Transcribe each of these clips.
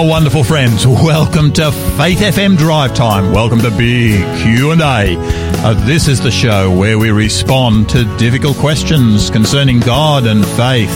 Oh, wonderful friends. Welcome to Faith FM Drive Time. Welcome to Big Q&A. Uh, this is the show where we respond to difficult questions concerning God and faith,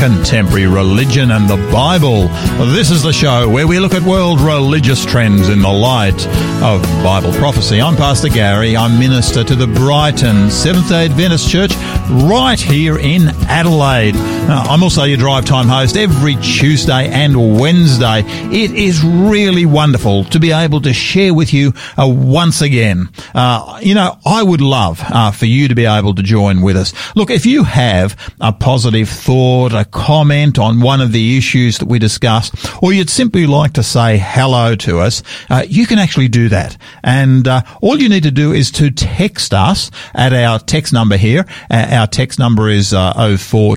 contemporary religion and the Bible. This is the show where we look at world religious trends in the light of Bible prophecy. I'm Pastor Gary. I'm minister to the Brighton Seventh-day Adventist Church right here in Adelaide. Uh, I'm also your Drive Time host every Tuesday and Wednesday. It is really wonderful to be able to share with you uh, once again. Uh, you know, I would love uh, for you to be able to join with us. Look, if you have a positive thought, a comment on one of the issues that we discuss, or you'd simply like to say hello to us, uh, you can actually do that. And uh, all you need to do is to text us at our text number here. Our text number is uh, 04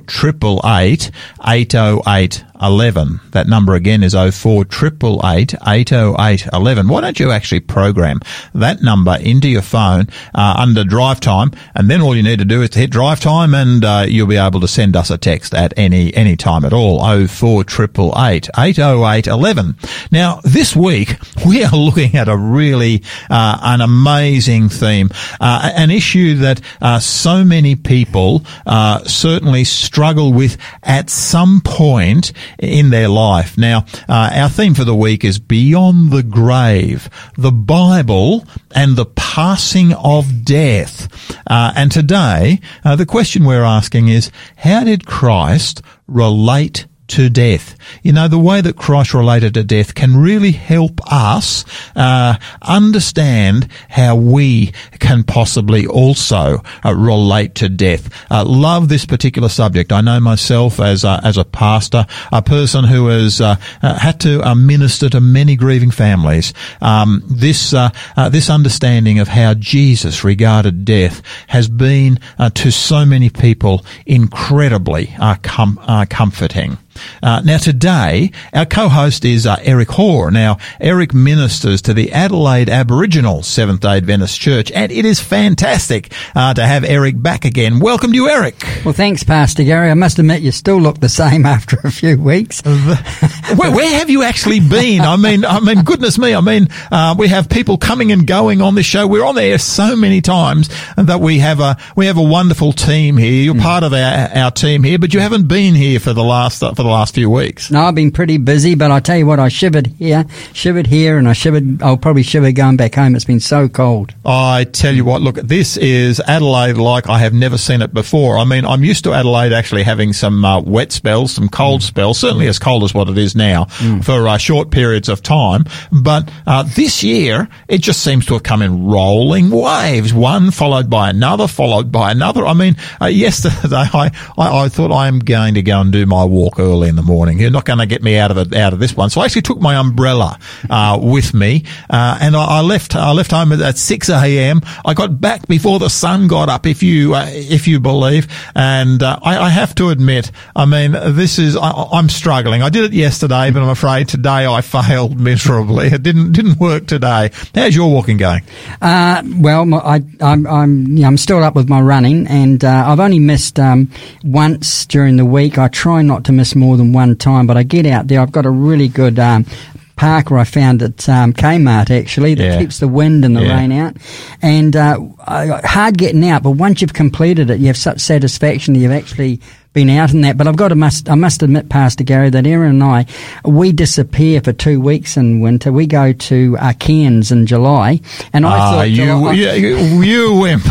808 11. That number again is 04 808 11. Why don't you actually program that number into your phone uh, under drive time and then all you need to do is to hit drive time and uh, you'll be able to send us a text at any any time at all 04 808 11. Now this week we are looking at a really uh, an amazing theme, uh, an issue that uh, so many people uh, certainly struggle with at some point in their life. Now, uh, our theme for the week is Beyond the Grave, the Bible and the passing of death. Uh, and today, uh, the question we're asking is, how did Christ relate to death. You know, the way that Christ related to death can really help us uh, understand how we can possibly also uh, relate to death. Uh, love this particular subject. I know myself as a, as a pastor, a person who has uh, uh, had to uh, minister to many grieving families. Um, this this understanding of how Jesus regarded death has been to so many people incredibly com- comforting. Uh, now today, our co-host is uh, Eric Hoare. Now, Eric ministers to the Adelaide Aboriginal Seventh-day Adventist Church, and it is fantastic uh, to have Eric back again. Welcome to you, Eric. Well, thanks, Pastor Gary. I must admit, you still look the same after a few weeks. where, where, have you actually been? I mean, I mean, goodness me. I mean, uh, we have people coming and going on this show. We're on there so many times that we have a we have a wonderful team here. You're mm. part of our our team here, but you haven't been here for the last for the the last few weeks? No, I've been pretty busy, but I tell you what, I shivered here, shivered here, and I shivered. I'll probably shiver going back home. It's been so cold. I tell you what, look, this is Adelaide like I have never seen it before. I mean, I'm used to Adelaide actually having some uh, wet spells, some cold mm. spells, certainly as cold as what it is now mm. for uh, short periods of time. But uh, this year, it just seems to have come in rolling waves, one followed by another, followed by another. I mean, uh, yesterday I, I, I thought I am going to go and do my walk early early in the morning. You're not going to get me out of it, out of this one. So I actually took my umbrella, uh, with me, uh, and I, I, left, I left home at, 6 a.m. I got back before the sun got up, if you, uh, if you believe. And, uh, I, I, have to admit, I mean, this is, I, am struggling. I did it yesterday, but I'm afraid today I failed miserably. It didn't, didn't work today. How's your walking going? Uh, well, I, I'm, I'm, I'm still up with my running and, uh, I've only missed, um, once during the week. I try not to miss more than one time, but I get out there. I've got a really good um, park where I found at um, Kmart actually that yeah. keeps the wind and the yeah. rain out, and uh, hard getting out. But once you've completed it, you have such satisfaction that you've actually been out in that. But I've got to must I must admit, Pastor Gary, that Aaron and I we disappear for two weeks in winter. We go to uh, Cairns in July, and I uh, thought you July, you, you wimp.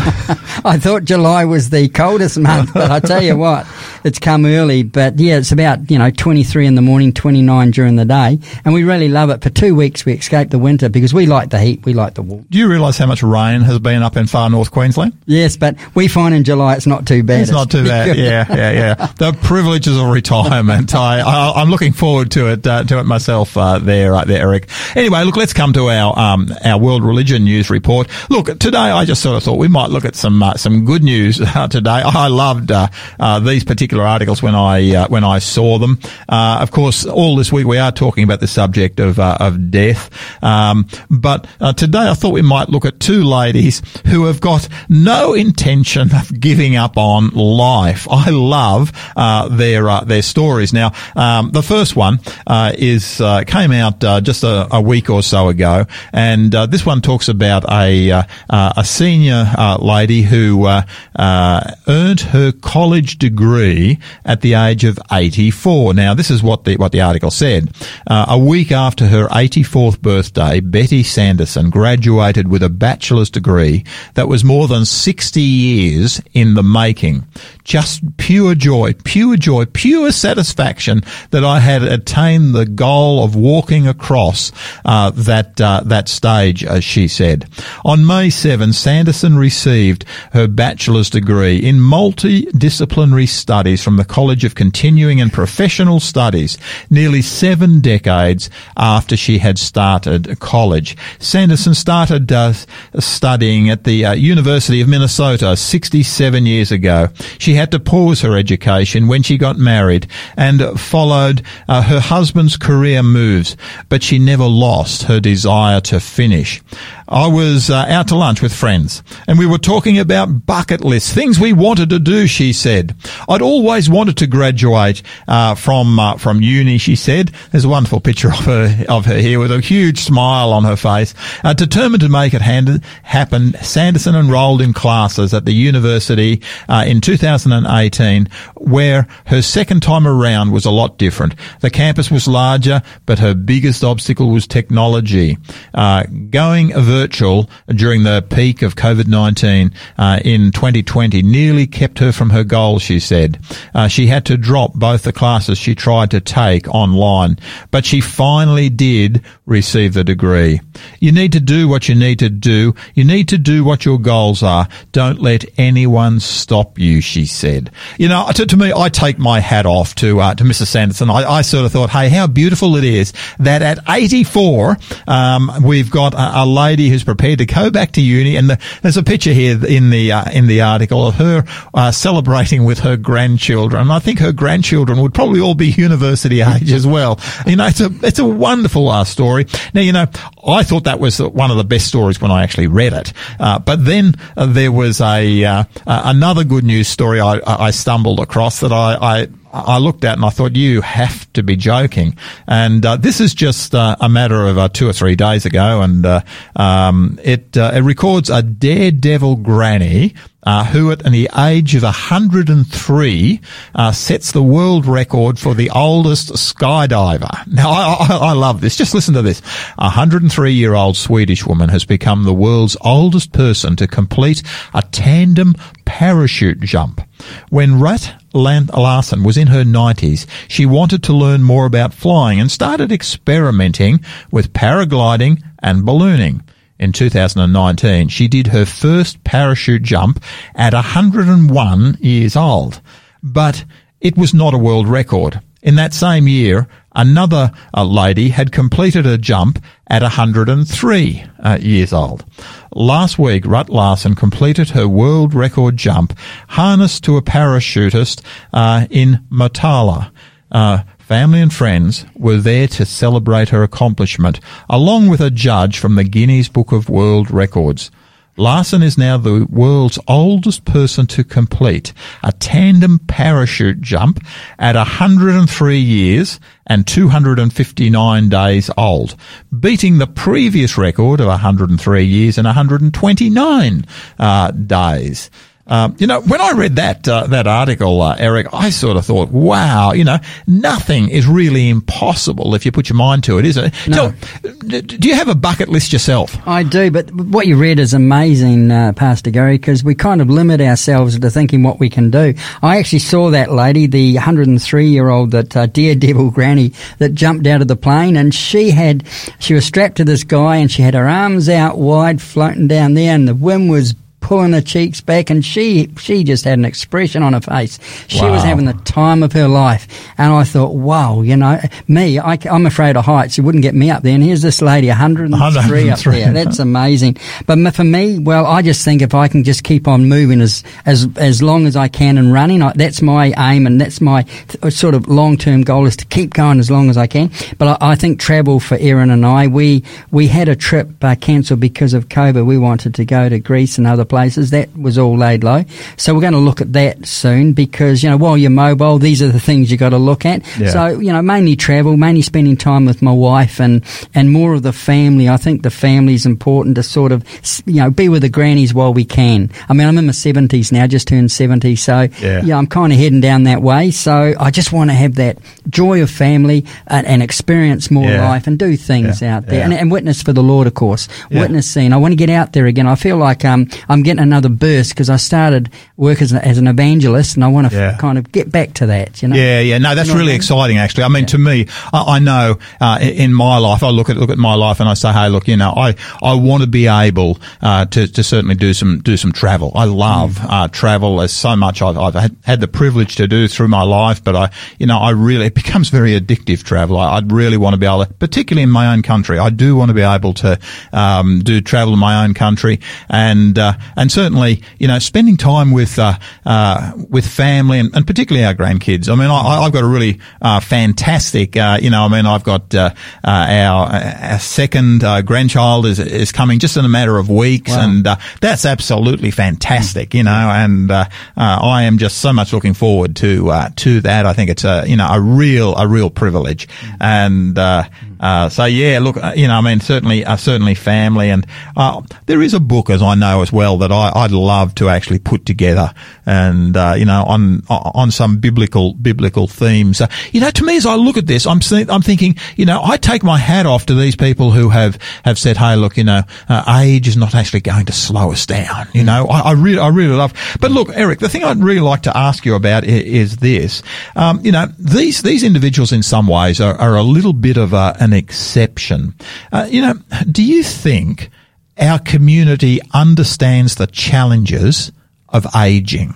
I thought July was the coldest month, but I tell you what, it's come early. But yeah, it's about you know twenty three in the morning, twenty nine during the day, and we really love it. For two weeks, we escape the winter because we like the heat, we like the warmth. Do you realise how much rain has been up in far north Queensland? Yes, but we find in July it's not too bad. It's, it's not too bad. yeah, yeah, yeah the privileges of retirement. I, am looking forward to it, uh, to it myself, uh, there, right there, Eric. Anyway, look, let's come to our, um, our world religion news report. Look, today I just sort of thought we might look at some, uh, some good news uh, today. I loved, uh, uh, these particular articles when I uh, when I saw them. Uh, of course, all this week we are talking about the subject of uh, of death. Um, but uh, today I thought we might look at two ladies who have got no intention of giving up on life. I love uh, their uh, their stories. Now, um, the first one uh, is uh, came out just a, a, week or so ago, and this one talks about a a senior lady who earned her college degree at the age of 84. Now, this is what the what the article said. Uh, a week after her 84th birthday, Betty Sanderson graduated with a bachelor's degree that was more than 60 years in the making. Just pure joy, pure joy, pure satisfaction that I had attained the goal of walking across uh, that uh, that stage, as she said. On May 7, Sanderson received her bachelor's degree in multidisciplinary studies from the College of Continuing and Professional Studies, nearly seven decades after she had started college. Sanderson started uh, studying at the uh, University of Minnesota 67 years ago. She had to pause her education when she got married and followed uh, her husband's career moves, but she never lost her desire to finish. I was uh, out to lunch with friends and we were talking about bucket lists, things we wanted to do, she said. I'd always wanted to graduate uh, from uh, from uni, she said. There's a wonderful picture of her of her here with a huge smile on her face. Uh, determined to make it hand- happen, Sanderson enrolled in classes at the university uh, in 2018 where her second time around was a lot different. The campus was larger, but her biggest obstacle was technology. Uh, going virtual during the peak of COVID-19 uh, in 2020 nearly kept her from her goal, she said. Uh, she had to drop both the classes she tried to take online, but she finally did receive the degree. You need to do what you need to do. You need to do what your goals are. Don't let anyone stop you, she said. You know, to, to me, I take my hat off to, uh, to Mrs. Sanderson. I, I, sort of thought, hey, how beautiful it is that at 84, um, we've got a, a lady who's prepared to go back to uni. And the, there's a picture here in the uh, in the article of her uh, celebrating with her grandchildren. And I think her grandchildren would probably all be university age as well. You know, it's a it's a wonderful uh, story. Now, you know, I thought that was one of the best stories when I actually read it. Uh, but then uh, there was a another good news story I, I stumbled across that I, I I looked at and I thought, you have to be joking. And uh, this is just uh, a matter of uh, two or three days ago, and uh, um, it uh, it records a daredevil granny uh, who, at the age of 103, sets the world record for the oldest skydiver. Now, I, I, I love this. Just listen to this. A 103 year old Swedish woman has become the world's oldest person to complete a tandem parachute jump. When Rut Larsson was in her 90s, she wanted to learn more about flying and started experimenting with paragliding and ballooning. In 2019, she did her first parachute jump at 101 years old. But it was not a world record. In that same year, another uh, lady had completed a jump at 103 uh, years old. Last week, Rut Larsson completed her world record jump harnessed to a parachutist uh, in Motala. Uh, family and friends were there to celebrate her accomplishment, along with a judge from the Guinness Book of World Records. Larsson is now the world's oldest person to complete a tandem parachute jump at 103 years and 259 days old, beating the previous record of 103 years and 129 uh, days. Um, you know, when I read that uh, that article, uh, Eric, I sort of thought, wow, you know, nothing is really impossible if you put your mind to it, is it? No. So, do you have a bucket list yourself? I do, but what you read is amazing, uh, Pastor Gary, because we kind of limit ourselves to thinking what we can do. I actually saw that lady, the 103 year old, that uh, daredevil granny that jumped out of the plane, and she had she was strapped to this guy, and she had her arms out wide, floating down there, and the wind was pulling her cheeks back, and she she just had an expression on her face. She Wow. was having the time of her life, and I thought, wow, you know, me, I, am afraid of heights. You wouldn't get me up there, and here's this lady, 103, up there. That's amazing. But for me, well, I just think if I can just keep on moving as as as long as I can and running, I, that's my aim, and that's my th- sort of long term goal is to keep going as long as I can. But I, I think travel for Erin and I, we we had a trip uh, cancelled because of COVID. We wanted to go to Greece and other places. That was all laid low. So we're going to look at that soon because you know while you're mobile, these are the things you've got to look at. Yeah. So you know mainly travel, mainly spending time with my wife and and more of the family. I think the family is important to sort of you know be with the grannies while we can. I mean I'm in my seventies now, just turned seventy, so Yeah. I'm kind of heading down that way. So I just want to have that joy of family and, and experience more Yeah. life and do things Yeah. out there Yeah. and, and witness for the Lord, of course. Yeah. Witnessing. I want to get out there again. I feel like um, I'm getting another burst because I started work as, a, as an evangelist and I want to Yeah. kind of get back to that. You know. Yeah, yeah, no, that's You know really I mean? exciting. Actually, I mean, to me, I, I know uh, in- my life, I look at look at my life and I say, hey, look, you know, I, I want to be able uh, to to certainly do some do some travel. I love Mm. uh, travel. There's so much I've, I've had, the privilege to do through my life, but I, you know, I really it becomes very addictive travel. I, I'd really want to be able to, particularly in my own country, I do want to be able to um, do travel in my own country, and uh, and certainly, you know, spending time with uh, uh, with family and, and particularly our grandkids. I mean, I, I've got a really uh, fantastic, uh, you know, I mean, I've got uh, uh, our our second uh, grandchild is is coming just in a matter of weeks, Wow. and uh, that's absolutely fantastic, you know, and uh, uh, I am just so much looking forward to uh, to that. I think it's a you know a real a real privilege, and uh, uh, so yeah, look, uh, you know, I mean, certainly uh, certainly family, and uh, there is a book as I know as well that I, I'd love to actually put together, and uh, you know, on on some biblical biblical themes. Uh, you know, to me as I look at this, I'm I'm thinking, you know, I take my hat off to these people who have have said, hey, look, you know, uh, age is not actually going to slow us down. You know, I, I really I really love. But look, Eric, the thing I'd really like to ask you about is, is this. Um, you know, these these individuals in some ways are, are a little bit of a, an exception. Uh, you know, do you think our community understands the challenges of aging?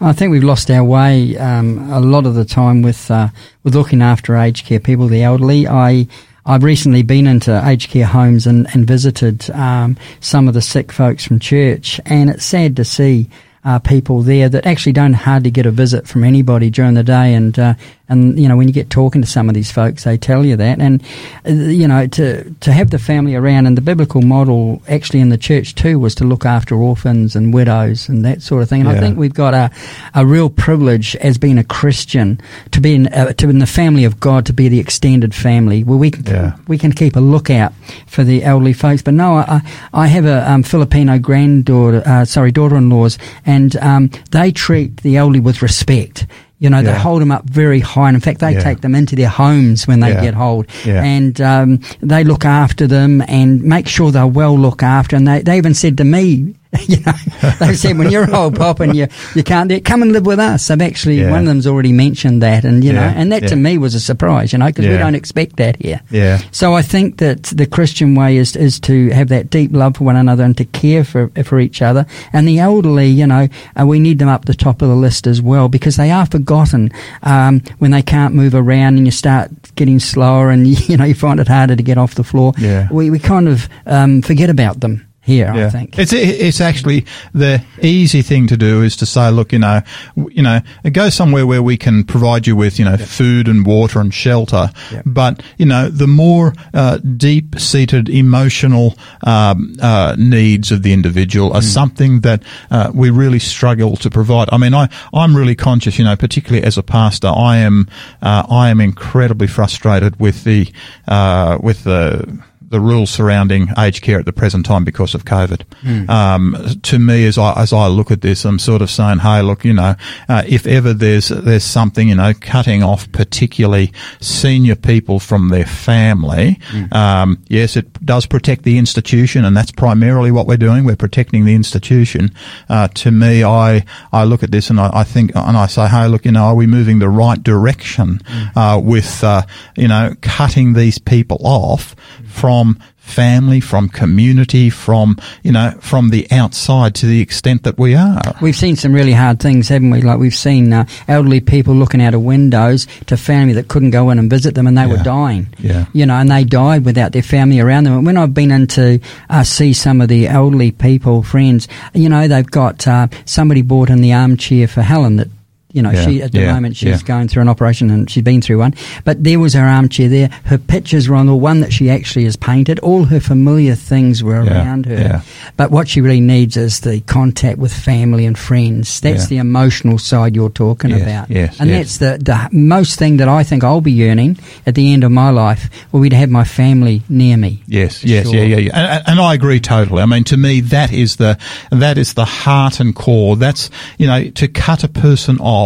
I think we've lost our way um, a lot of the time with uh, with looking after aged care people, the elderly. I I've recently been into aged care homes and, and visited um, some of the sick folks from church, and it's sad to see uh, people there that actually don't hardly get a visit from anybody during the day, and uh, and you know when you get talking to some of these folks, they tell you that, and uh, you know to to have the family around, and the biblical model actually in the church too was to look after orphans and widows and that sort of thing. And I think we've got a a real privilege as being a Christian to be in uh, to be in the family of God, to be the extended family where we can Yeah. we can keep a lookout for the elderly folks. But no, I I have a um, Filipino granddaughter, uh, sorry, daughter-in-laws, and um, they treat the elderly with respect. You know, they hold them up very high. And in fact, they Yeah. take them into their homes when they Yeah. get old. Yeah. And um, they look after them and make sure they're well looked after. And they, they even said to me, you know, they said, when you're old, Pop, and you, you can't do it, come and live with us. I've actually, Yeah. one of them's already mentioned that. And, you know, and that to me was a surprise, you know, because we don't expect that here. Yeah. So I think that the Christian way is is to have that deep love for one another and to care for for each other. And the elderly, you know, uh, we need them up the top of the list as well because they are forgotten um, when they can't move around and you start getting slower and you know you find it harder to get off the floor. Yeah. We we kind of um, forget about them here. I think. It's it's actually the easy thing to do is to say, look, you know, you know, go somewhere where we can provide you with, you know, food and water and shelter. Yeah. But you know, the more uh, deep-seated emotional um, uh, needs of the individual are something that uh, we really struggle to provide. I mean, I I'm really conscious, you know, particularly as a pastor, I am uh, I am incredibly frustrated with the uh, with the the rules surrounding aged care at the present time because of COVID. Um, to me, as I as I look at this, I'm sort of saying, hey, look, you know, uh, if ever there's there's something, you know, cutting off particularly senior people from their family. Um, yes, it does protect the institution, and that's primarily what we're doing. We're protecting the institution. Uh, to me, I I look at this and I, I think and I say, hey, look, you know, are we moving the right direction uh, with uh, you know cutting these people off from family, from community, from, you know, from the outside to the extent that we are. We've seen some really hard things, haven't we? Like we've seen uh, elderly people looking out of windows to family that couldn't go in and visit them and they Yeah. were dying. Yeah. You know, and they died without their family around them. And when I've been in to uh, see some of the elderly people, friends, you know, they've got uh, somebody bought in the armchair for Helen that you know, Yeah, she at the yeah, moment she's yeah. going through an operation and she's been through one. But there was her armchair there. Her pictures were on the one that she actually has painted. All her familiar things were around her. But what she really needs is the contact with family and friends. That's the emotional side you're talking Yes, about. yes, and yes. that's the, the most thing that I think I'll be yearning at the end of my life will be to have my family near me. Yes, yes, sure. yeah, yeah, yeah, and, and I agree totally. I mean, to me, that is the that is the heart and core. That's you know to cut a person off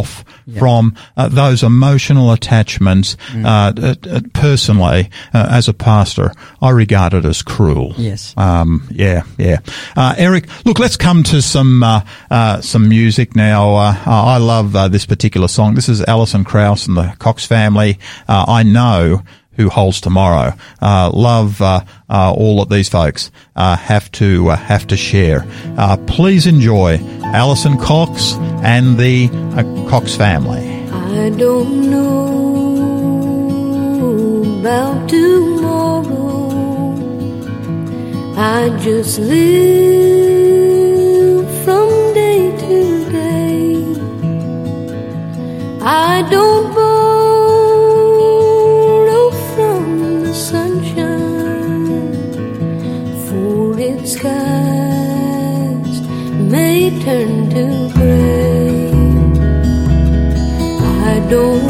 Yeah. from uh, those emotional attachments. Mm. Uh, uh, uh, personally, uh, as a pastor, I regard it as cruel. Yes. Um, yeah, yeah. Uh, Eric, look, let's come to some uh, uh, some music now. Uh, I love uh, this particular song. This is Alison Krauss and the Cox family. Uh, I know who holds tomorrow. Uh, love uh, uh, all that these folks uh, have to uh, have to share. Uh, please enjoy Alison Cox and the Cox family. I don't know about tomorrow. I just live from day to day. I don't I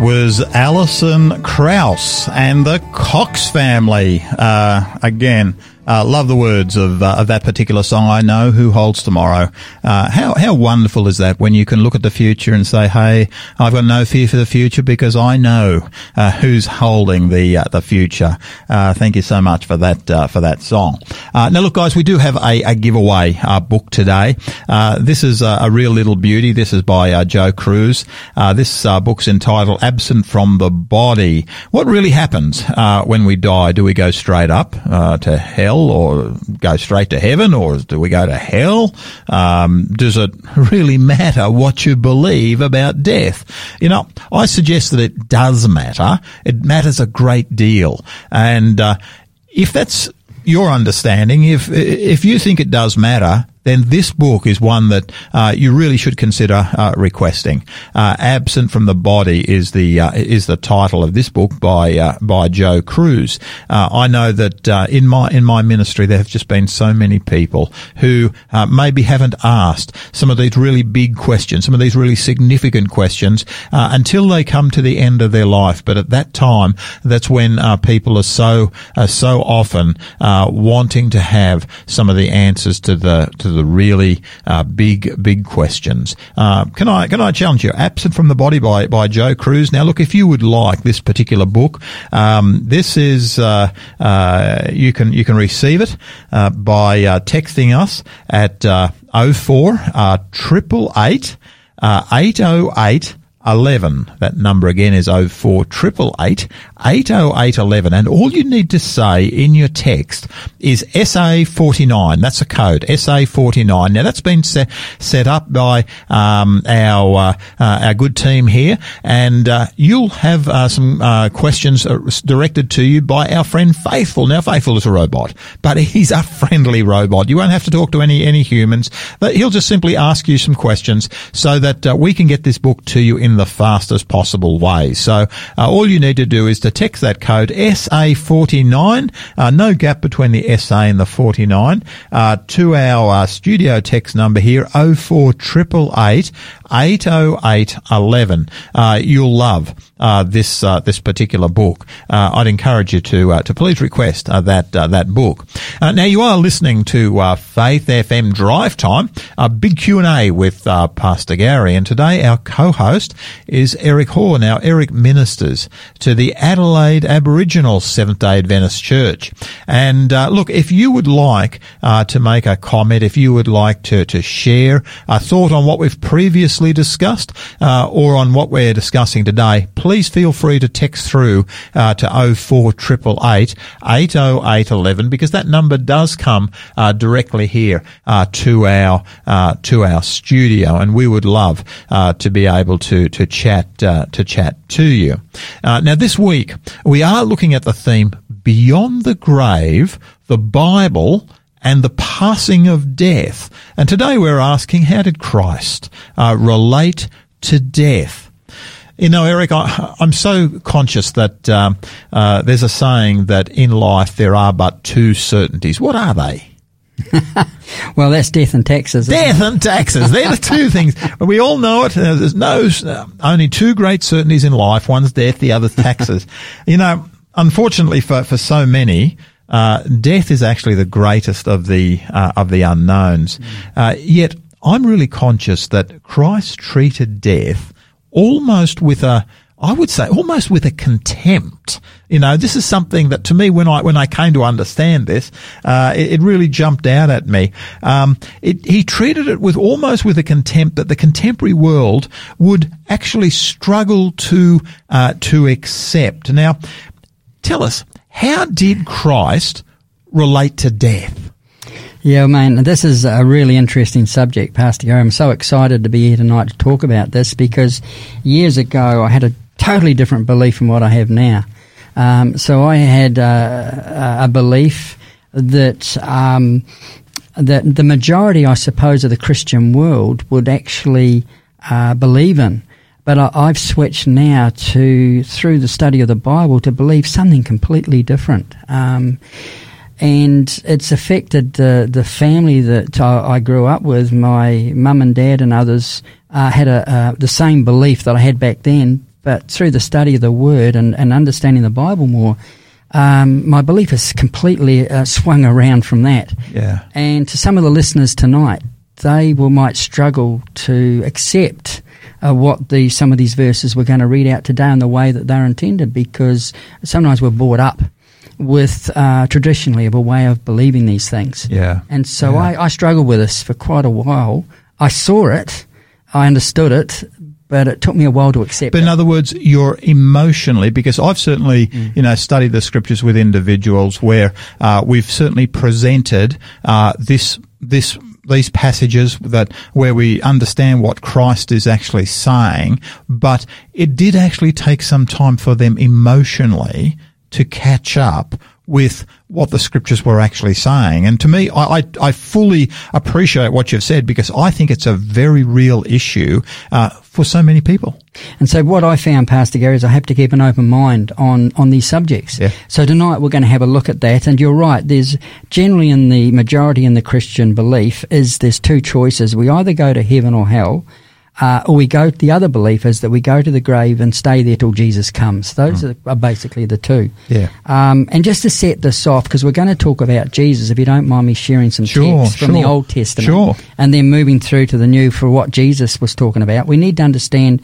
was Alison Krauss and the Cox family. Uh, again, uh, love the words of, uh, of that particular song. I know who holds tomorrow. Uh, how how wonderful is that when you can look at the future and say, "Hey, I've got no fear for the future because I know uh, who's holding the uh, the future." Uh, thank you so much for that uh, for that song. Uh, now, look, guys, we do have a, a giveaway uh, book today. Uh, this is a, a real little beauty. This is by uh, Joe Crews. Uh, this uh, book's entitled "Absent from the Body." What really happens uh, when we die? Do we go straight up uh, to hell, or go straight to heaven, or do we go to hell? Um, does it really matter what you believe about death? You know, I suggest that it does matter. It matters a great deal, and uh, if that's your understanding, if if you think it does matter, then this book is one that uh, you really should consider uh, requesting. Uh, "Absent from the Body" is the uh, is the title of this book by uh, by Joe Crews. Uh, I know that in my in my ministry there have just been so many people who maybe haven't asked some of these really big questions, some of these really significant questions until they come to the end of their life. But at that time, that's when people are so so often wanting to have some of the answers to the to the really uh, big, big questions. Uh, can I can I challenge you? Absent from the Body by by Joe Crews. Now, look, if you would like this particular book, um, this is uh, uh you can you can receive it uh, by uh, texting us at uh, 04 uh, 888 808 11. That number again is 04 888 80811. And all you need to say in your text is SA49. That's a code, SA49. Now that's been set, set up by um, our uh, uh, our good team here, and uh, you'll have uh, some uh, questions uh, directed to you by our friend Faithful. Now Faithful is a robot, but he's a friendly robot. You won't have to talk to any any humans. He'll just simply ask you some questions so that we can get this book to you in the fastest possible way. So all you need to do is to text that code SA49, uh, no gap between the SA and the 49, uh, to our uh, studio text number here, 04888 80811. Uh, you'll love uh, this uh, this particular book. Uh, I'd encourage you to uh, to please request uh, that that book. now you are listening to Faith FM Drive Time, a big Q and A with Pastor Gary, and today our co-host is Eric Hoare. Now Eric ministers to the Adelaide Aboriginal Seventh Day Adventist Church, and look, if you would like to make a comment, if you would like to to share a thought on what we've previously discussed uh, or on what we're discussing today, please feel free to text through uh, to 04888 80811 because that number does come uh, directly here uh, to our uh, to our studio, and we would love uh, to be able to to chat to chat to you. now, this week we are looking at the theme beyond the grave, the Bible and the passing of death. And today we're asking, how did Christ uh, relate to death? You know, Eric, I, am so conscious that um, uh, there's a saying that in life there are but two certainties. What are they? well, that's death and taxes. Death and taxes. They're the two things. We all know it. There's no, uh, only two great certainties in life. One's death, the other's taxes. you know, unfortunately for, for so many, uh, death is actually the greatest of the uh, of the unknowns. Mm. Uh, yet I'm really conscious that Christ treated death almost with a I would say almost with a contempt. You know, this is something that to me, when I when I came to understand this, uh, it, it, really jumped out at me. Um, it, he treated it with almost with a contempt that the contemporary world would actually struggle to uh, to accept. Now, tell us, how did Christ relate to death? Yeah, man, this is a really interesting subject, Pastor Gary. I'm so excited to be here tonight to talk about this because years ago I had a totally different belief from what I have now. Um, so I had uh, a belief that um, that the majority, I suppose, of the Christian world would actually uh, believe in. But I, have switched now to, through the study of the Bible, to believe something completely different. Um, and it's affected the the family that I, I grew up with. My mum and dad and others uh, had a, uh, the same belief that I had back then but through the study of the Word and, and understanding the Bible more, um, my belief has completely uh, swung around from that. Yeah. And to some of the listeners tonight, they will might struggle to accept uh, what the some of these verses we're going to read out today in the way that they're intended, because sometimes we're brought up with uh, traditionally of a way of believing these things. Yeah. And so Yeah. I, I struggled with this for quite a while. I saw it, I understood it, but it took me a while to accept But it. in other words, you're emotionally, because I've certainly, Mm. you know, studied the scriptures with individuals where uh, we've certainly presented uh, this this these passages that where we understand what Christ is actually saying, but it did actually take some time for them emotionally to catch up with what the scriptures were actually saying. And to me, I, I, I fully appreciate what you've said because I think it's a very real issue uh, for so many people. And so what I found, Pastor Gary, is I have to keep an open mind on, on these subjects. Yeah. So tonight we're going to have a look at that. And you're right, there's generally in the majority in the Christian belief is there's two choices. We either go to heaven or hell. Uh, or we go, the other belief is that we go to the grave and stay there till Jesus comes. Those are, are basically the two. Yeah. Um, and just to set this off, because we're going to talk about Jesus, if you don't mind me sharing some Sure, texts from the. Old Testament Sure. and then moving through to the new for what Jesus was talking about, we need to understand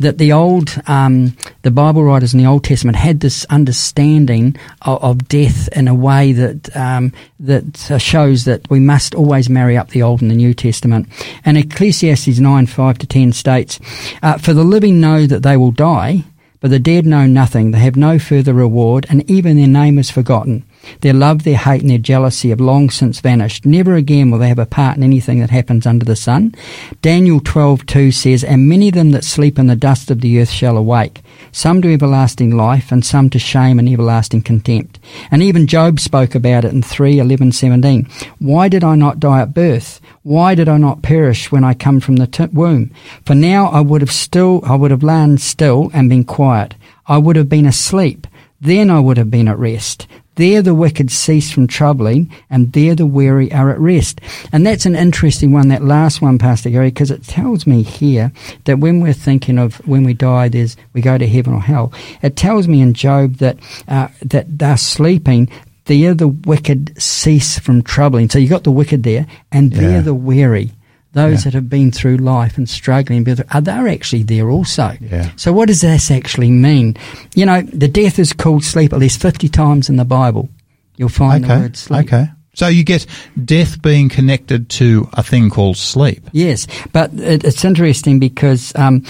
that the old, um, the Bible writers in the Old Testament had this understanding of, of death in a way that um, that shows that we must always marry up the Old and the New Testament. And Ecclesiastes nine five to ten states, uh, "For the living know that they will die." But the dead know nothing, they have no further reward, and even their name is forgotten. Their love, their hate, and their jealousy have long since vanished. Never again will they have a part in anything that happens under the sun. Daniel 12:2 says, And many of them that sleep in the dust of the earth shall awake, some to everlasting life, and some to shame and everlasting contempt. And even Job spoke about it in 3 11 17. Why did I not die at birth? Why did I not perish when I come from the t- womb? For now I would have still, I would have lain still and been quiet. I would have been asleep. Then I would have been at rest. There the wicked cease from troubling, and there the weary are at rest. And that's an interesting one, that last one, Pastor Gary, because it tells me here that when we're thinking of when we die, there's we go to heaven or hell. It tells me in Job that uh, that they're sleeping. There the wicked cease from troubling. So you got the wicked there, and Yeah. there the weary. Those Yeah. that have been through life and struggling, are they actually there also? Yeah. So what does this actually mean? You know, the death is called sleep at least 50 times in the Bible. You'll find the Okay. word sleep. Okay. So you get death being connected to a thing called sleep. Yes, but it, it's interesting because um,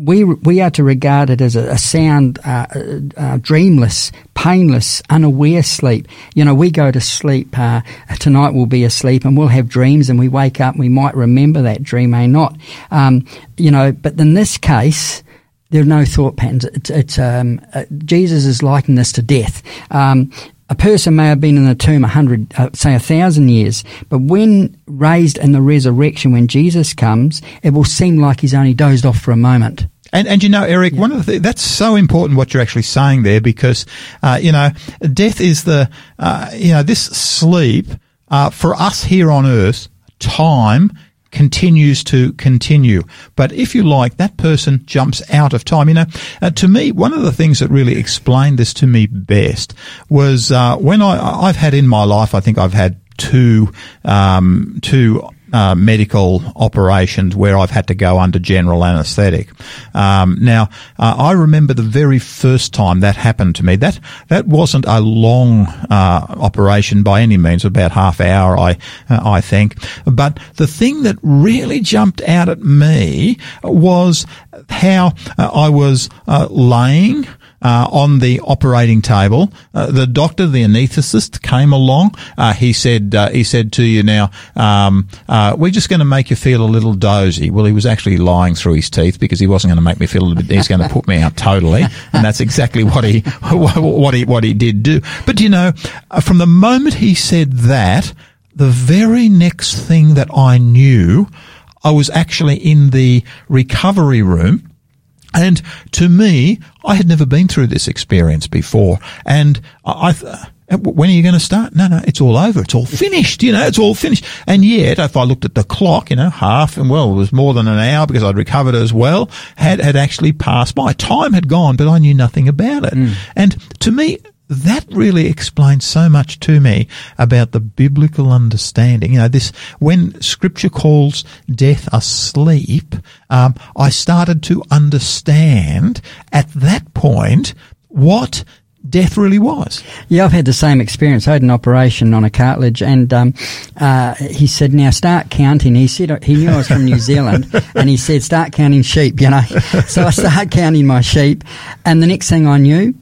we we are to regard it as a, a sound, uh, uh, uh, dreamless, painless, unaware sleep. You know, we go to sleep uh, tonight. We'll be asleep and we'll have dreams, and we wake up. and We might remember that dream, may not. Um, you know, but in this case. There are no thought patterns. It's, it's um, uh, Jesus is liking this to death. Um, a person may have been in the tomb a hundred, uh, say a thousand years, but when raised in the resurrection, when Jesus comes, it will seem like he's only dozed off for a moment. And, and you know, Eric, one of the th- that's so important what you're actually saying there because, uh, you know, death is the, uh, you know, this sleep, uh, for us here on earth, time continues to continue. But if you like, that person jumps out of time. You know, uh, to me, one of the things that really explained this to me best was, uh, when I, I've had in my life, I think I've had two, um, two, uh, medical operations where I've had to go under general anaesthetic. Um, now, uh, I remember the very first time that happened to me. That that wasn't a long uh, operation by any means, about half hour, I uh, I think. But the thing that really jumped out at me was how uh, I was uh, laying uh, on the operating table. Uh, the doctor, the anaesthetist, came along. Uh, he said, uh, he said to you now, um, uh, we're just going to make you feel a little dozy. Well, he was actually lying through his teeth because he wasn't going to make me feel a little bit. He's going to put me out totally, and that's exactly what he what he what he did do. But you know, uh, from the moment he said that, the very next thing that I knew, I was actually in the recovery room. And to me, I had never been through this experience before. And I, I- Uh, When are you going to start? No, no, it's all over. It's all finished. You know, it's all finished. And yet, if I looked at the clock, you know, half and well, it was more than an hour because I'd recovered as well, had, had actually passed by. Time had gone, but I knew nothing about it. And to me, that really explains so much to me about the biblical understanding. You know, this, when scripture calls death asleep, um, I started to understand at that point what death really was. Yeah, I've had the same experience. I had an operation on a cartilage, and um, uh, he said, "Now start counting." He said he knew I was from New Zealand, and he said, "Start counting sheep." You know, so I started counting my sheep, and the next thing I knew,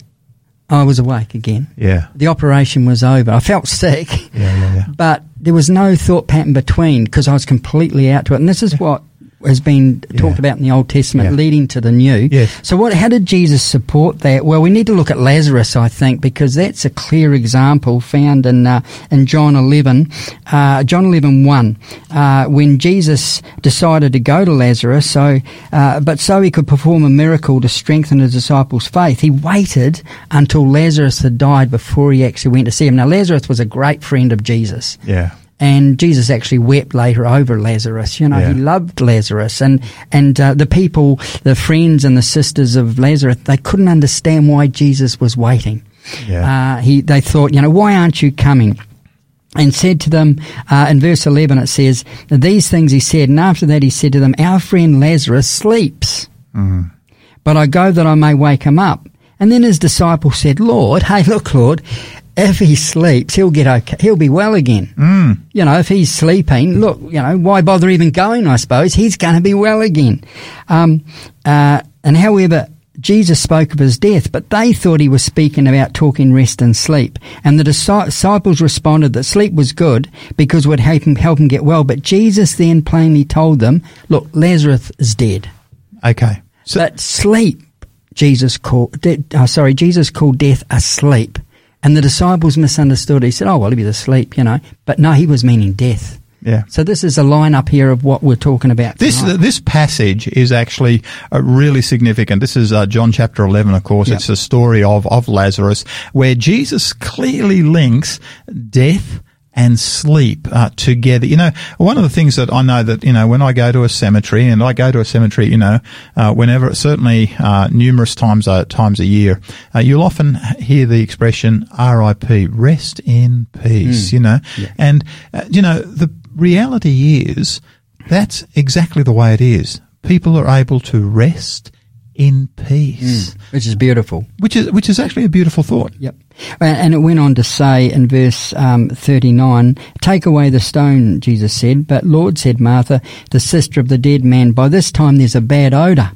I was awake again. Yeah. The operation was over. I felt sick, Yeah, yeah, yeah. but there was no thought pattern between because I was completely out to it. And this is what has been talked about in the Old Testament, Yeah. leading to the New. Yes. So, what? How did Jesus support that? Well, we need to look at Lazarus, I think, because that's a clear example found in uh, in John eleven, uh, John eleven one, uh, when Jesus decided to go to Lazarus, so uh, but so he could perform a miracle to strengthen his disciples' faith. He waited until Lazarus had died before he actually went to see him. Now, Lazarus was a great friend of Jesus. Yeah. And Jesus actually wept later over Lazarus. You know, Yeah. he loved Lazarus, and and uh, the people, the friends and the sisters of Lazarus, they couldn't understand why Jesus was waiting. Yeah. Uh, he, they thought, you know, why aren't you coming? And said to them, uh, in verse 11 it says, these things he said, and after that he said to them, our friend Lazarus sleeps, but I go that I may wake him up. And then his disciples said, Lord, hey, look, Lord, if he sleeps, he'll get okay. He'll be well again. Mm. You know, if he's sleeping, look, you know, why bother even going, I suppose? He's going to be well again. Um, uh, and however, Jesus spoke of his death, but they thought he was speaking about talking rest and sleep. And the disciples responded that sleep was good because it would help him, help him get well. But Jesus then plainly told them, look, Lazarus is dead. Okay. So, But sleep, Jesus called, de- uh, sorry, Jesus called death asleep. And the disciples misunderstood. He said, oh, well, he was asleep, you know. But no, he was meaning death. yeah. So this is a line up here of what we're talking about. This tonight. this passage is actually uh, really significant. This is uh, John chapter eleven, of course. Yep. It's the story of of Lazarus, where Jesus clearly links death and sleep uh, together. You know, one of the things that I know that you know when I go to a cemetery, and I go to a cemetery, you know, uh, whenever certainly uh, numerous times uh, times a year, uh, you'll often hear the expression "R.I.P." Rest in peace. You know, and uh, you know the reality is that's exactly the way it is. People are able to rest in peace, which is beautiful. which is which is actually a beautiful thought. Yep. And and it went on to say in verse um, 39, Take away the stone, Jesus said. But Lord, said Martha, the sister of the dead man, by this time there's a bad odour.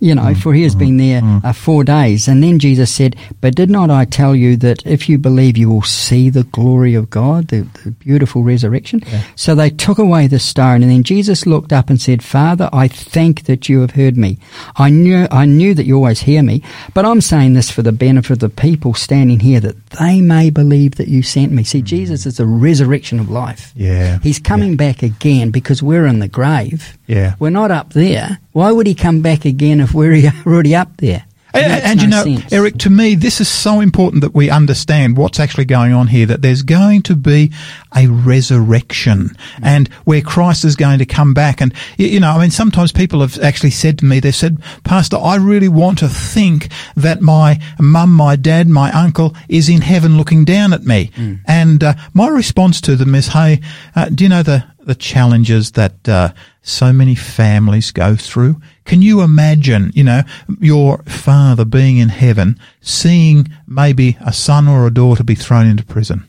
You know, mm-hmm. for he has been mm-hmm. there mm-hmm. uh, four days. And then Jesus said, But did not I tell you that if you believe, you will see the glory of God, the, the beautiful resurrection? So they took away the stone. And then Jesus looked up and said, Father, I thank that you have heard me. I knew, I knew that you always hear me, but I'm saying this for the benefit of the people standing here, that they may believe that you sent me. See, Jesus is the resurrection of life. Yeah. He's coming back again because we're in the grave. Yeah. We're not up there. Why would he come back again if we're already up there? And, and you no know, sense. Eric, to me, this is so important that we understand what's actually going on here, that there's going to be a resurrection and where Christ is going to come back. And, you know, I mean, sometimes people have actually said to me, they said, Pastor, I really want to think that my mum, my dad, my uncle is in heaven looking down at me. And uh, my response to them is, hey, uh, do you know the, the challenges that uh, so many families go through. Can you imagine, you know, your father being in heaven, seeing maybe a son or a daughter be thrown into prison?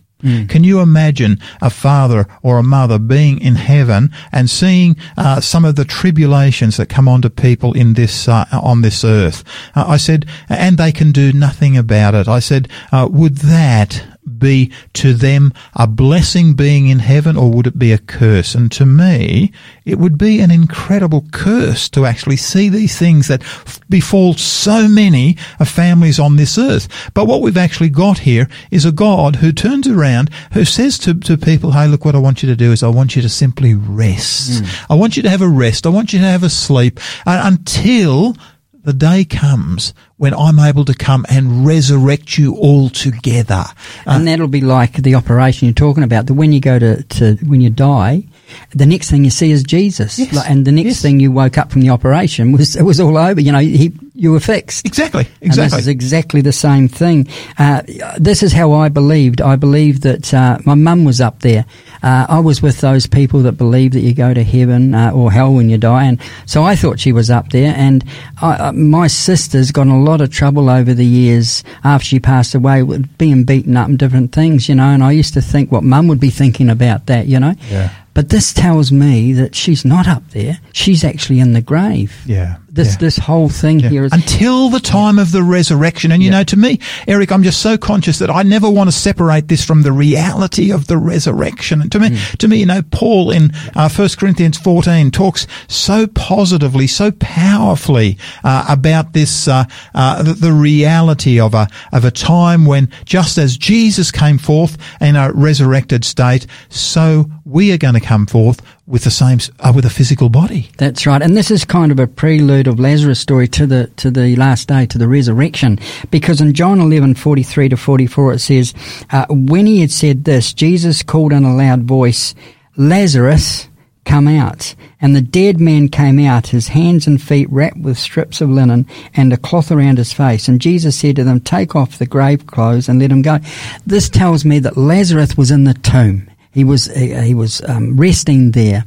Can you imagine a father or a mother being in heaven and seeing uh, some of the tribulations that come onto people in this uh, on this earth? Uh, I said, and they can do nothing about it. I said, uh, would that be to them a blessing being in heaven or would it be a curse? And to me, it would be an incredible curse to actually see these things that befall so many of families on this earth. But what we've actually got here is a God who turns around, who says to, to people, hey, look, what I want you to do is I want you to simply rest. I want you to have a rest. I want you to have a sleep uh, until the day comes when I'm able to come and resurrect you all together. Uh, and that'll be like the operation you're talking about. That when you go to, to when you die, the next thing you see is Jesus, Yes. Like, and the next Yes. thing you woke up from the operation was it was all over. You know, he, you were fixed. exactly, And exactly. this is exactly the same thing. Uh, this is how I believed. I believed that uh, my mum was up there. Uh, I was with those people that believe that you go to heaven uh, or hell when you die, and so I thought she was up there. And I, uh, my sister's got in a lot of trouble over the years after she passed away with being beaten up and different things, you know. And I used to think what mum would be thinking about that, you know. Yeah. But this tells me that she's not up there; she's actually in the grave. yeah. This yeah. this whole thing Yeah. here is Until the time of the resurrection. And you Yeah. know, to me, Eric, I'm just so conscious that I never want to separate this from the reality of the resurrection. And to me, Hmm. to me, you know, Paul in uh, 1 Corinthians 14 talks so positively, so powerfully uh, about this, uh, uh, the, the reality of a, of a time when just as Jesus came forth in a resurrected state, so we are going to come forth with the same, uh, with a physical body. That's right, and this is kind of a prelude of Lazarus' story to the to the last day, to the resurrection, because in John eleven forty three to forty four it says, uh, when he had said this, Jesus called in a loud voice, "Lazarus, come out!" And the dead man came out, his hands and feet wrapped with strips of linen and a cloth around his face. And Jesus said to them, "Take off the grave clothes and let him go." This tells me that Lazarus was in the tomb. He was he, he was um, resting there.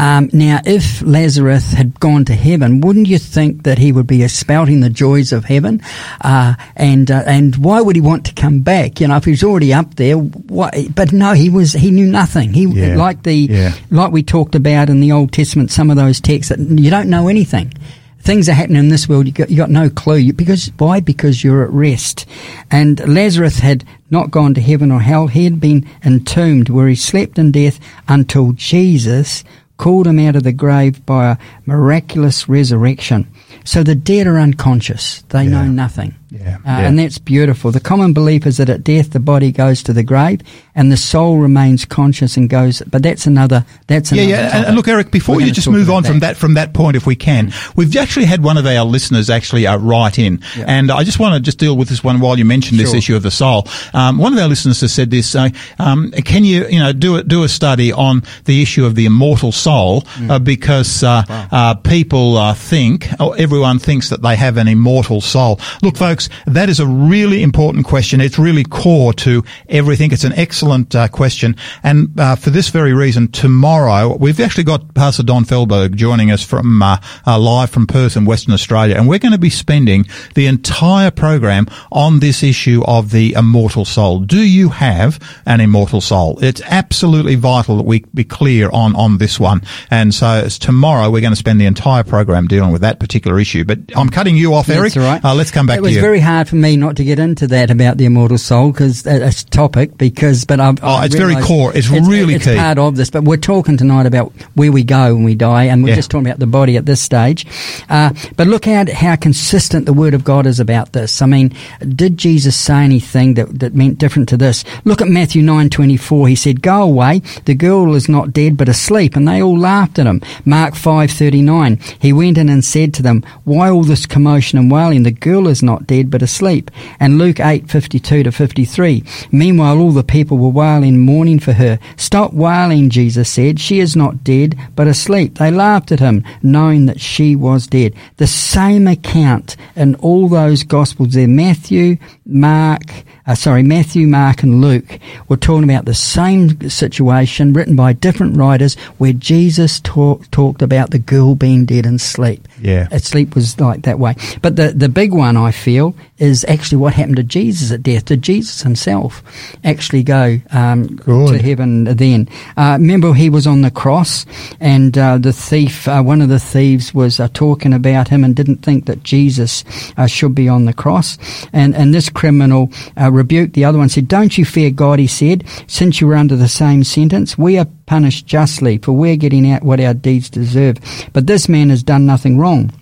Um, now, if Lazarus had gone to heaven, wouldn't you think that he would be spouting the joys of heaven? Uh, and uh, and why would he want to come back? You know, if he's already up there. Why? But no, he was. He knew nothing. He Yeah. like the Yeah. like we talked about in the Old Testament. Some of those texts that you don't know anything. Things are happening in this world. You got, you got no clue. You, because why? Because you're at rest. And Lazarus had not gone to heaven or hell. He had been entombed, where he slept in death until Jesus called him out of the grave by a miraculous resurrection. So the dead are unconscious. They know nothing. Yeah, Uh, yeah. And that's beautiful. The common belief is that at death the body goes to the grave and the soul remains conscious and goes. But that's another. That's Yeah, another yeah. And, topic. and look, Eric, before you just move on from that from that point, if we can, we've actually had one of our listeners actually uh, write in, Yeah. and I just want to just deal with this one while you mentioned this issue of the soul. Um, one of our listeners has said this: uh, um, Can you, you know, do a, do a study on the issue of the immortal soul Mm. uh, because uh, uh, people uh, think, or everyone thinks that they have an immortal soul. Look, folks, that is a really important question. It's really core to everything. It's an excellent uh, question. And uh, for this very reason, tomorrow we've actually got Pastor Don Felberg joining us from uh, uh, live from Perth in Western Australia, and we're going to be spending the entire program on this issue of the immortal soul. Do you have an immortal soul? It's absolutely vital that we be clear on on this one. And so it's tomorrow we're going to spend the entire program dealing with that particular issue. But I'm cutting you off, Eric. That's all right. Uh, let's come back to you. Very hard for me not to get into that about the immortal soul because it's a topic. Because, but I've, Oh, I it's very core. It's really it's key. part of this. But we're talking tonight about where we go when we die, and we're Yeah. just talking about the body at this stage. Uh, but look at how consistent the Word of God is about this. I mean, did Jesus say anything that, that meant different to this? Look at Matthew nine twenty four. He said, "Go away. The girl is not dead, but asleep." And they all laughed at him. Mark five thirty nine. He went in and said to them, "Why all this commotion and wailing? The girl is not dead, but asleep." And Luke eight fifty two to fifty three. Meanwhile, all the people were wailing, mourning for her. Stop wailing, Jesus said. She is not dead, but asleep. They laughed at him, knowing that she was dead. The same account in all those Gospels there, Matthew, Mark, uh, sorry, Matthew, Mark, and Luke were talking about the same situation written by different writers where Jesus talk, talked about the girl being dead in sleep. Yeah. Sleep was like that way. But the, the big one, I feel, is actually what happened to Jesus at death. Did Jesus himself actually go um, to heaven then? Uh, remember, he was on the cross, and uh, the thief, uh, one of the thieves, was uh, talking about him and didn't think that Jesus uh, should be on the cross. And, and this criminal uh, rebuked the other one, said, Don't you fear God, he said, since you were under the same sentence. We are punished justly, for we're getting out what our deeds deserve. But this man has done nothing wrong.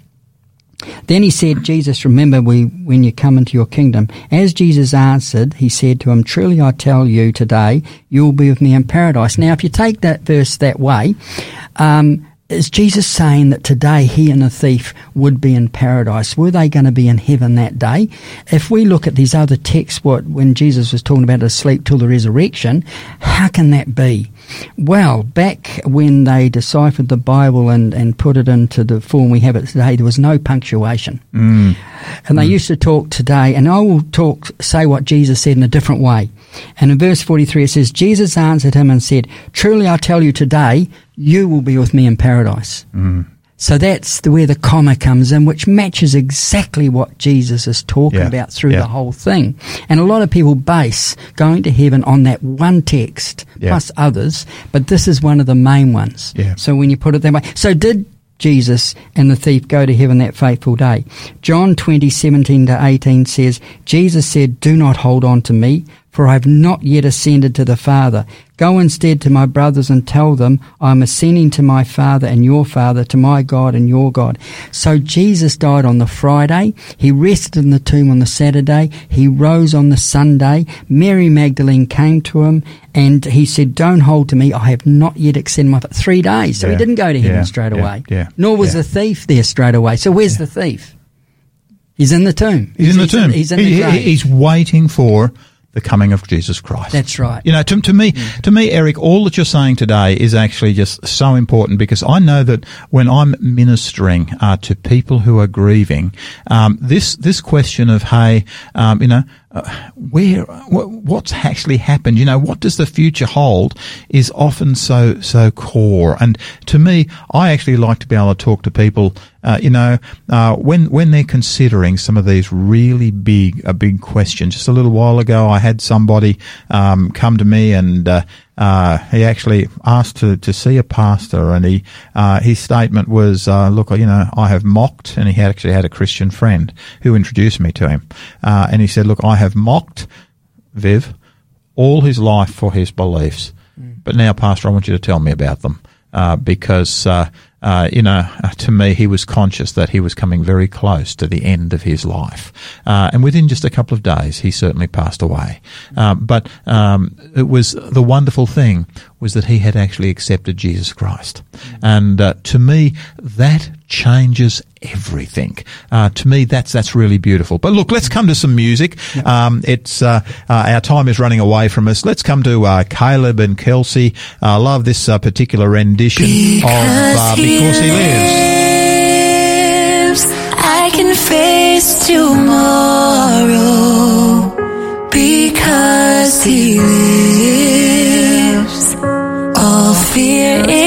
Then he said, Jesus, remember we, when you come into your kingdom. As Jesus answered, he said to him, Truly I tell you today, you will be with me in paradise. Now, if you take that verse that way, um, is Jesus saying that today he and the thief would be in paradise? Were they going to be in heaven that day? If we look at these other texts, what when Jesus was talking about asleep till the resurrection, how can that be? Well, back when they deciphered the Bible and, and put it into the form we have it today, there was no punctuation. Mm. And they used to talk today, and I will talk, say what Jesus said in a different way. And in verse 43 it says, Jesus answered him and said, Truly I tell you today, you will be with me in paradise. So that's the, where the comma comes in, which matches exactly what Jesus is talking Yeah, about through yeah. the whole thing. And a lot of people base going to heaven on that one text Yeah. plus others, but this is one of the main ones. So when you put it that way, so did Jesus and the thief go to heaven that fateful day? John 20, 17 to 18 says, Jesus said, Do not hold on to me, for I have not yet ascended to the Father. Go instead to my brothers and tell them, I am ascending to my Father and your Father, to my God and your God. So Jesus died on the Friday. He rested in the tomb on the Saturday. He rose on the Sunday. Mary Magdalene came to him and he said, Don't hold to me. I have not yet ascended my Father. Three days. So he didn't go to heaven Yeah. straight away. Yeah. Nor was Yeah. the thief there straight away. So where's the thief? He's in the tomb. He's in the tomb. he's in He- the he- grave. he's waiting for the coming of Jesus Christ. That's right. You know, to, to me, to me, Eric, all that you're saying today is actually just so important because I know that when I'm ministering uh, to people who are grieving, um, this this question of hey, um, you know, uh, where wh- what's actually happened? You know, what does the future hold? Is often so so core. And to me, I actually like to be able to talk to people. Uh, you know, uh, when when they're considering some of these really big uh, big questions. Just a little while ago, I had somebody um, come to me and. Uh, uh, he actually asked to, to see a pastor, and he uh, his statement was, uh, "Look, you know, I have mocked," and he had actually had a Christian friend who introduced me to him, uh, and he said, "Look, I have mocked Viv all his life for his beliefs, but now, Pastor, I want you to tell me about them uh, because." Uh, uh, you know, uh, to me, he was conscious that he was coming very close to the end of his life. Uh, and within just a couple of days, he certainly passed away. Um, but um, it was the wonderful thing was that he had actually accepted Jesus Christ. And uh, to me, that changes everything. Uh, to me, that's that's really beautiful. But look, let's come to some music. Um, it's uh, uh, our time is running away from us. Let's come to uh, Caleb and Kelsey. I love this uh, particular rendition of uh, "Because He Lives." lives, I can face tomorrow because he lives. All fear is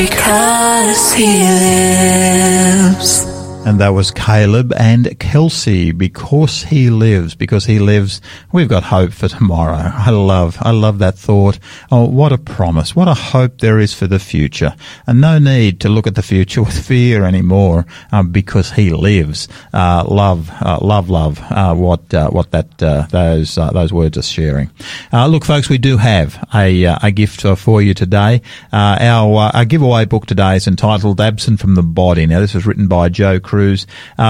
because he lives. And that was Caleb and Kelsey because he lives, because he lives, we've got hope for tomorrow. I love, I love that thought. Oh, what a promise. What a hope there is for the future. And no need to look at the future with fear anymore, um, because he lives. Uh, love, uh, love, love, uh, what, uh, what that, uh, those, those words are sharing. Look, folks, we do have a, a gift for you today. Our, our giveaway book today is entitled Absent from the Body. Now, this was written by Joe Crews.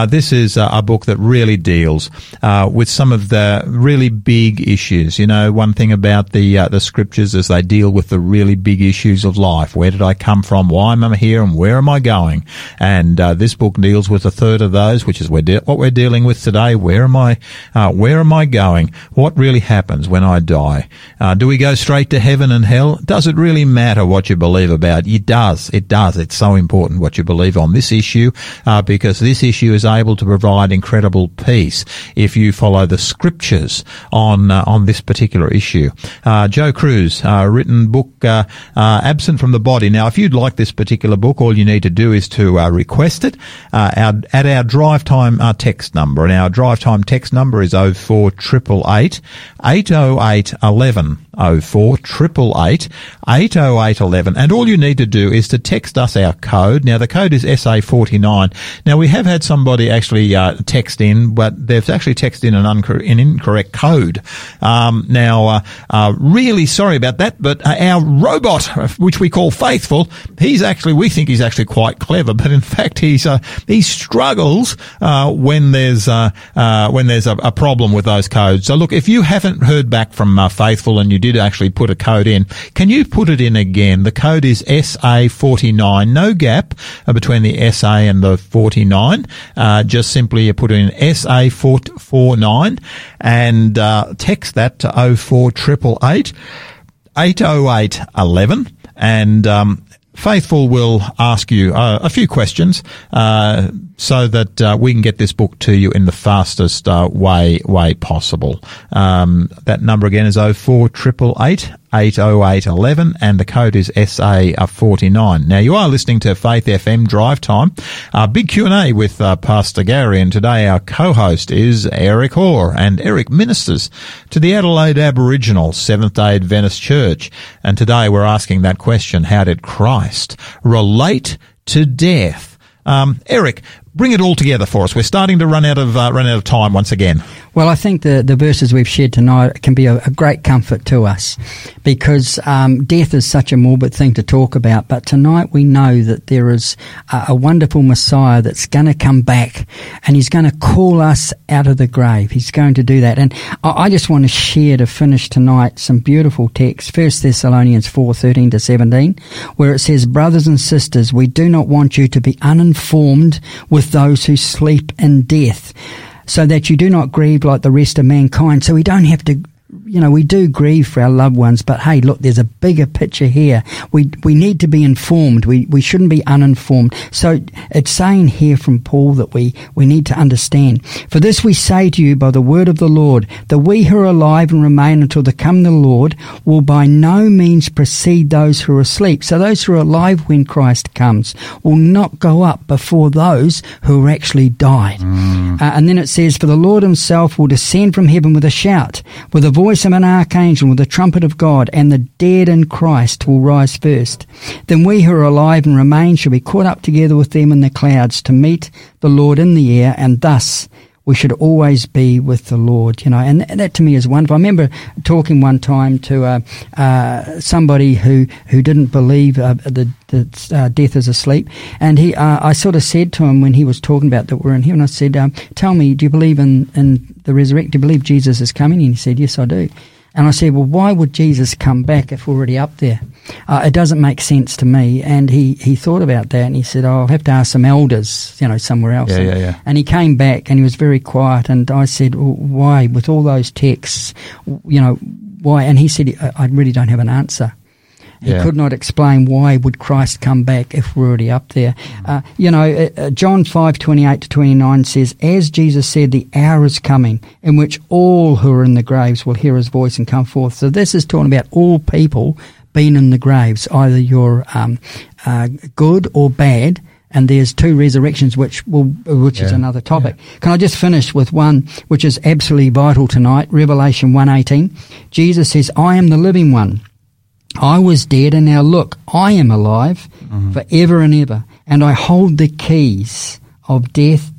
This is a book that really deals uh, with some of the really big issues. You know, one thing about the uh, the scriptures is they deal with the really big issues of life. Where did I come from? Why am I here? And where am I going? And uh, this book deals with a third of those, which is what we're dealing with today. Where am I? Uh, where am I going? What really happens when I die? Uh, do we go straight to heaven and hell? Does it really matter what you believe about? It does. It does. It's so important what you believe on this issue uh, because this issue is able to provide incredible peace if you follow the scriptures on uh, on this particular issue. Uh, Joe Crews, uh, written book uh, uh, "Absent from the Body." Now, if you'd like this particular book, all you need to do is to uh, request it our, at our drive time text number, and our drive time text number is 04888 808 11. 04 888 808 11. And all you need to do is to text us our code. Now, the code is SA49. Now, we have had somebody actually uh, text in, but they've actually texted in an, uncor- an incorrect code. Um, now, uh, uh, really sorry about that, but uh, our robot, which we call Faithful, he's actually, we think he's actually quite clever, but in fact, he's, uh, he struggles uh, when there's, when there's a, a problem with those codes. So look, if you haven't heard back from Faithful and you did actually put a code in, can you put it in again? The code is SA49. No gap between the SA and the 49. Uh, just simply you put in SA449 and uh, text that to 04888 808 11 and um, Faithful will ask you uh, a few questions uh, so that uh, we can get this book to you in the fastest uh, way way possible. Um, that number again is 04888 80811 and the code is SA49. Now you are listening to Faith FM Drive Time. Uh, big Q&A with uh, Pastor Gary and today our co-host is Eric Hoare and Eric ministers to the Adelaide Aboriginal Seventh-day Adventist Church and today we're asking that question, how did Christ relate to death? Um, Eric, bring it all together for us. We're starting to run out of uh, run out of time once again. Well, I think the, the verses we've shared tonight can be a, a great comfort to us because um, death is such a morbid thing to talk about. But tonight we know that there is a, a wonderful Messiah that's going to come back and he's going to call us out of the grave. He's going to do that. And I, I just want to share to finish tonight some beautiful text. First Thessalonians four thirteen to 17, where it says, Brothers and sisters, we do not want you to be uninformed with those who sleep in death so that you do not grieve like the rest of mankind. So we don't have to, you know, we do grieve for our loved ones, but hey, look, there's a bigger picture here. We we need to be informed. We we shouldn't be uninformed. So it's saying here from Paul that we we need to understand. For this we say to you by the word of the Lord, that we who are alive and remain until the coming of the Lord will by no means precede those who are asleep. So those who are alive when Christ comes will not go up before those who are actually died. Uh, and then it says, For the Lord himself will descend from heaven with a shout, with the voice of an archangel, with the trumpet of God, and the dead in Christ will rise first. Then we who are alive and remain shall be caught up together with them in the clouds to meet the Lord in the air, and thus we should always be with the Lord, you know, and that to me is wonderful. I remember talking one time to uh, uh, somebody who, who didn't believe uh, that that uh, death is asleep, and he, uh, I sort of said to him when he was talking about that we're in heaven, I said, um, "Tell me, do you believe in in the resurrection? Do you believe Jesus is coming?" And he said, "Yes, I do." And I said, well, why would Jesus come back if we're already up there? Uh, it doesn't make sense to me. And he, he thought about that and he said, oh, I'll have to ask some elders, you know, somewhere else. Yeah, and, yeah, yeah. and he came back and he was very quiet. And I said, well, why, with all those texts, you know, why? And he said, I, I really don't have an answer. He Yeah. could not explain why would Christ come back if we're already up there. Uh, you know, uh, uh, John five twenty eight to twenty nine says, "As Jesus said, the hour is coming in which all who are in the graves will hear His voice and come forth." So this is talking about all people being in the graves, either you're um, uh, good or bad. And there's two resurrections, which will, which is another topic. Can I just finish with one which is absolutely vital tonight? Revelation one eighteen. Jesus says, "I am the living one." I was dead, and now look, I am alive mm-hmm. forever and ever, and I hold the keys of death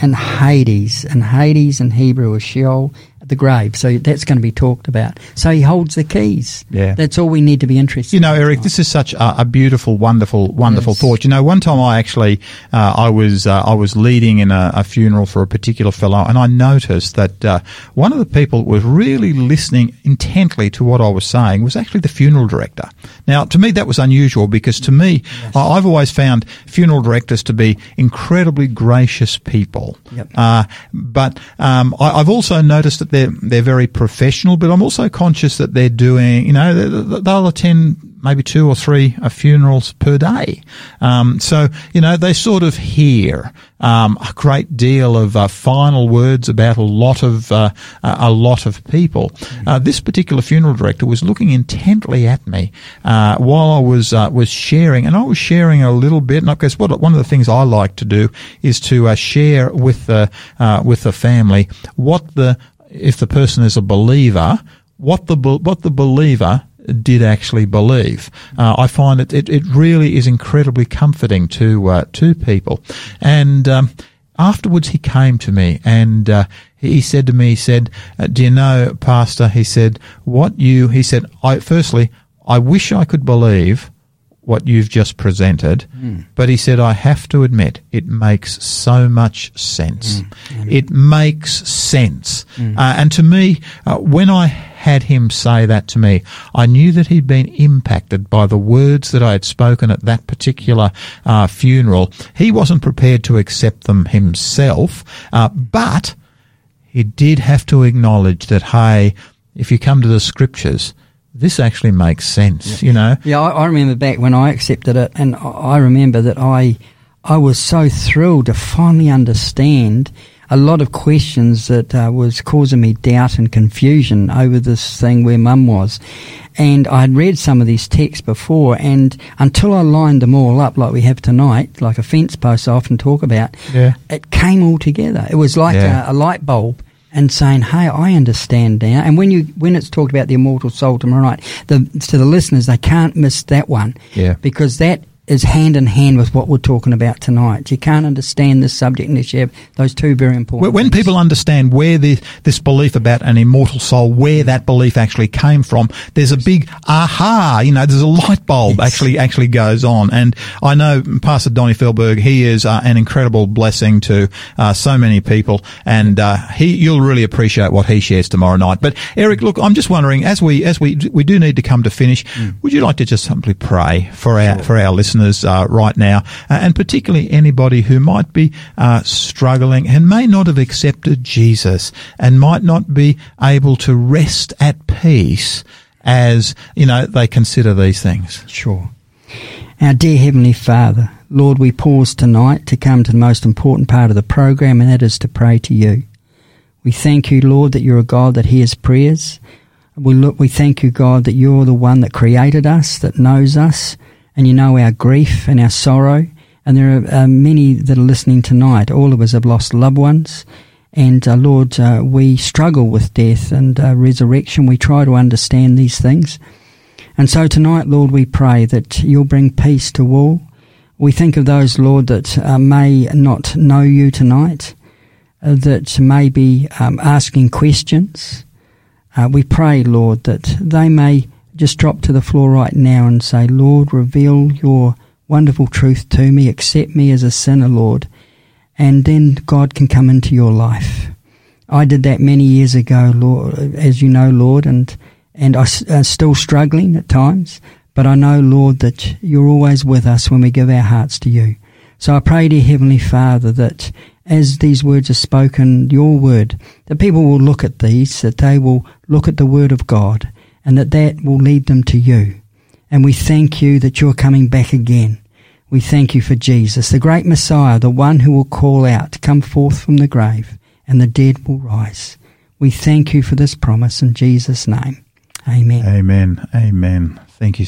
and Hades. And Hades in Hebrew is Sheol, the grave. So that's going to be talked about. So he holds the keys. Yeah. That's all we need to be interested You know, in Eric, tonight. this is such a, a beautiful, wonderful, wonderful Yes. thought. You know, one time I actually, uh, I was, uh, I was leading in a, a funeral for a particular fellow, and I noticed that uh, one of the people was really listening intently to what I was saying was actually the funeral director. Now, to me, that was unusual because to me, I, I've always found funeral directors to be incredibly gracious people. Yep. Uh, but um, I, I've also noticed that they're they're very professional. But I'm also conscious that they're doing, you know, they- they'll attend maybe two or three uh, funerals per day. Um, so you know, they sort of hear um, a great deal of uh, final words about a lot of uh, a lot of people. Uh, this particular funeral director was looking intently at me uh, while I was uh, was sharing, and I was sharing a little bit. And I guess what one of the things I like to do is to share with the with the family what the if the person is a believer, what the what the believer did actually believe. Uh, I find it, it it really is incredibly comforting to uh, to people, and. Um, Afterwards, he came to me and uh, he said to me, he said, uh, "Do you know, Pastor?" He said, "What you?" He said, "I firstly, I wish I could believe what you've just presented, but he said, I have to admit, it makes so much sense. It makes sense. Uh, and to me, uh, when I had him say that to me, I knew that he'd been impacted by the words that I had spoken at that particular uh, funeral. He wasn't prepared to accept them himself, uh, but he did have to acknowledge that, hey, if you come to the scriptures, this actually makes sense, you know? Yeah, I, I remember back when I accepted it, and I I remember that I, I was so thrilled to finally understand a lot of questions that uh, was causing me doubt and confusion over this thing where Mum was, and I had read some of these texts before, and until I lined them all up like we have tonight, like a fence post I often talk about, Yeah. it came all together. It was like Yeah. a, a light bulb. And saying, "Hey, I understand now." And when you when it's talked about the immortal soul tomorrow night, the, to the listeners, they can't miss that one Yeah. because that is hand in hand with what we're talking about tonight. You can't understand this subject unless you have those two very important. When things. people understand where the, this belief about an immortal soul, where that belief actually came from, there's a big aha, you know, there's a light bulb actually, actually goes on. And I know Pastor Donny Felberg, he is uh, an incredible blessing to uh, so many people and uh, he, you'll really appreciate what he shares tomorrow night. But Eric, look, I'm just wondering, as we, as we, we do need to come to finish, would you like to just simply pray for our, for our listeners uh, right now, uh, and particularly anybody who might be uh, struggling and may not have accepted Jesus and might not be able to rest at peace as you know they consider these things. Sure. Our dear Heavenly Father, Lord, we pause tonight to come to the most important part of the program, and that is to pray to you. We thank you, Lord, that you're a God that hears prayers. We look, we thank you, God, that you're the one that created us, that knows us, and you know our grief and our sorrow. And there are uh, many that are listening tonight. All of us have lost loved ones. And uh, Lord, uh, we struggle with death and uh, resurrection. We try to understand these things. And so tonight, Lord, we pray that you'll bring peace to all. We think of those, Lord, that uh, may not know you tonight, uh, that may be um, asking questions. We pray, Lord, that they may just drop to the floor right now and say, Lord, reveal your wonderful truth to me, accept me as a sinner, Lord, and then God can come into your life. I did that many years ago, Lord, as you know, Lord, and and I s- uh, still struggling at times. But I know, Lord, that you're always with us when we give our hearts to you. So I pray, dear Heavenly Father, that as these words are spoken, your word, that people will look at these, that they will look at the word of God, and that that will lead them to you. And we thank you that you're coming back again. We thank you for Jesus, the great Messiah, the one who will call out come forth from the grave, and the dead will rise. We thank you for this promise in Jesus' name. Amen. Amen. Amen. Thank you.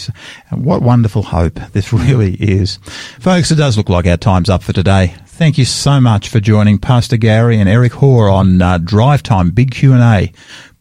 What wonderful hope this really is. Folks, it does look like our time's up for today. Thank you so much for joining Pastor Gary and Eric Hoare on uh, Drive Time Big Q&A.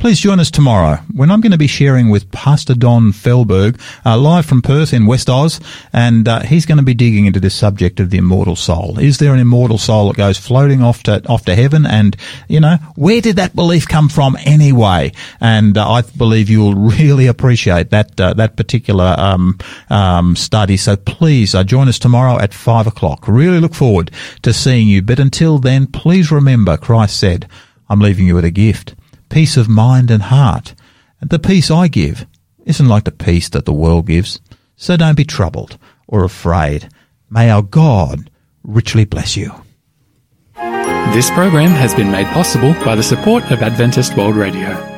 Please join us tomorrow when I'm going to be sharing with Pastor Don Felberg uh, live from Perth in West Oz, and uh, he's going to be digging into this subject of the immortal soul. Is there an immortal soul that goes floating off to off to heaven? And you know, where did that belief come from anyway? And uh, I believe you'll really appreciate that uh, that particular um, um, study. So please uh, join us tomorrow at five o'clock. Really look forward to seeing you. But until then, please remember, Christ said, "I'm leaving you with a gift." Peace of mind and heart. And the peace I give isn't like the peace that the world gives. So don't be troubled or afraid. May our God richly bless you. This program has been made possible by the support of Adventist World Radio.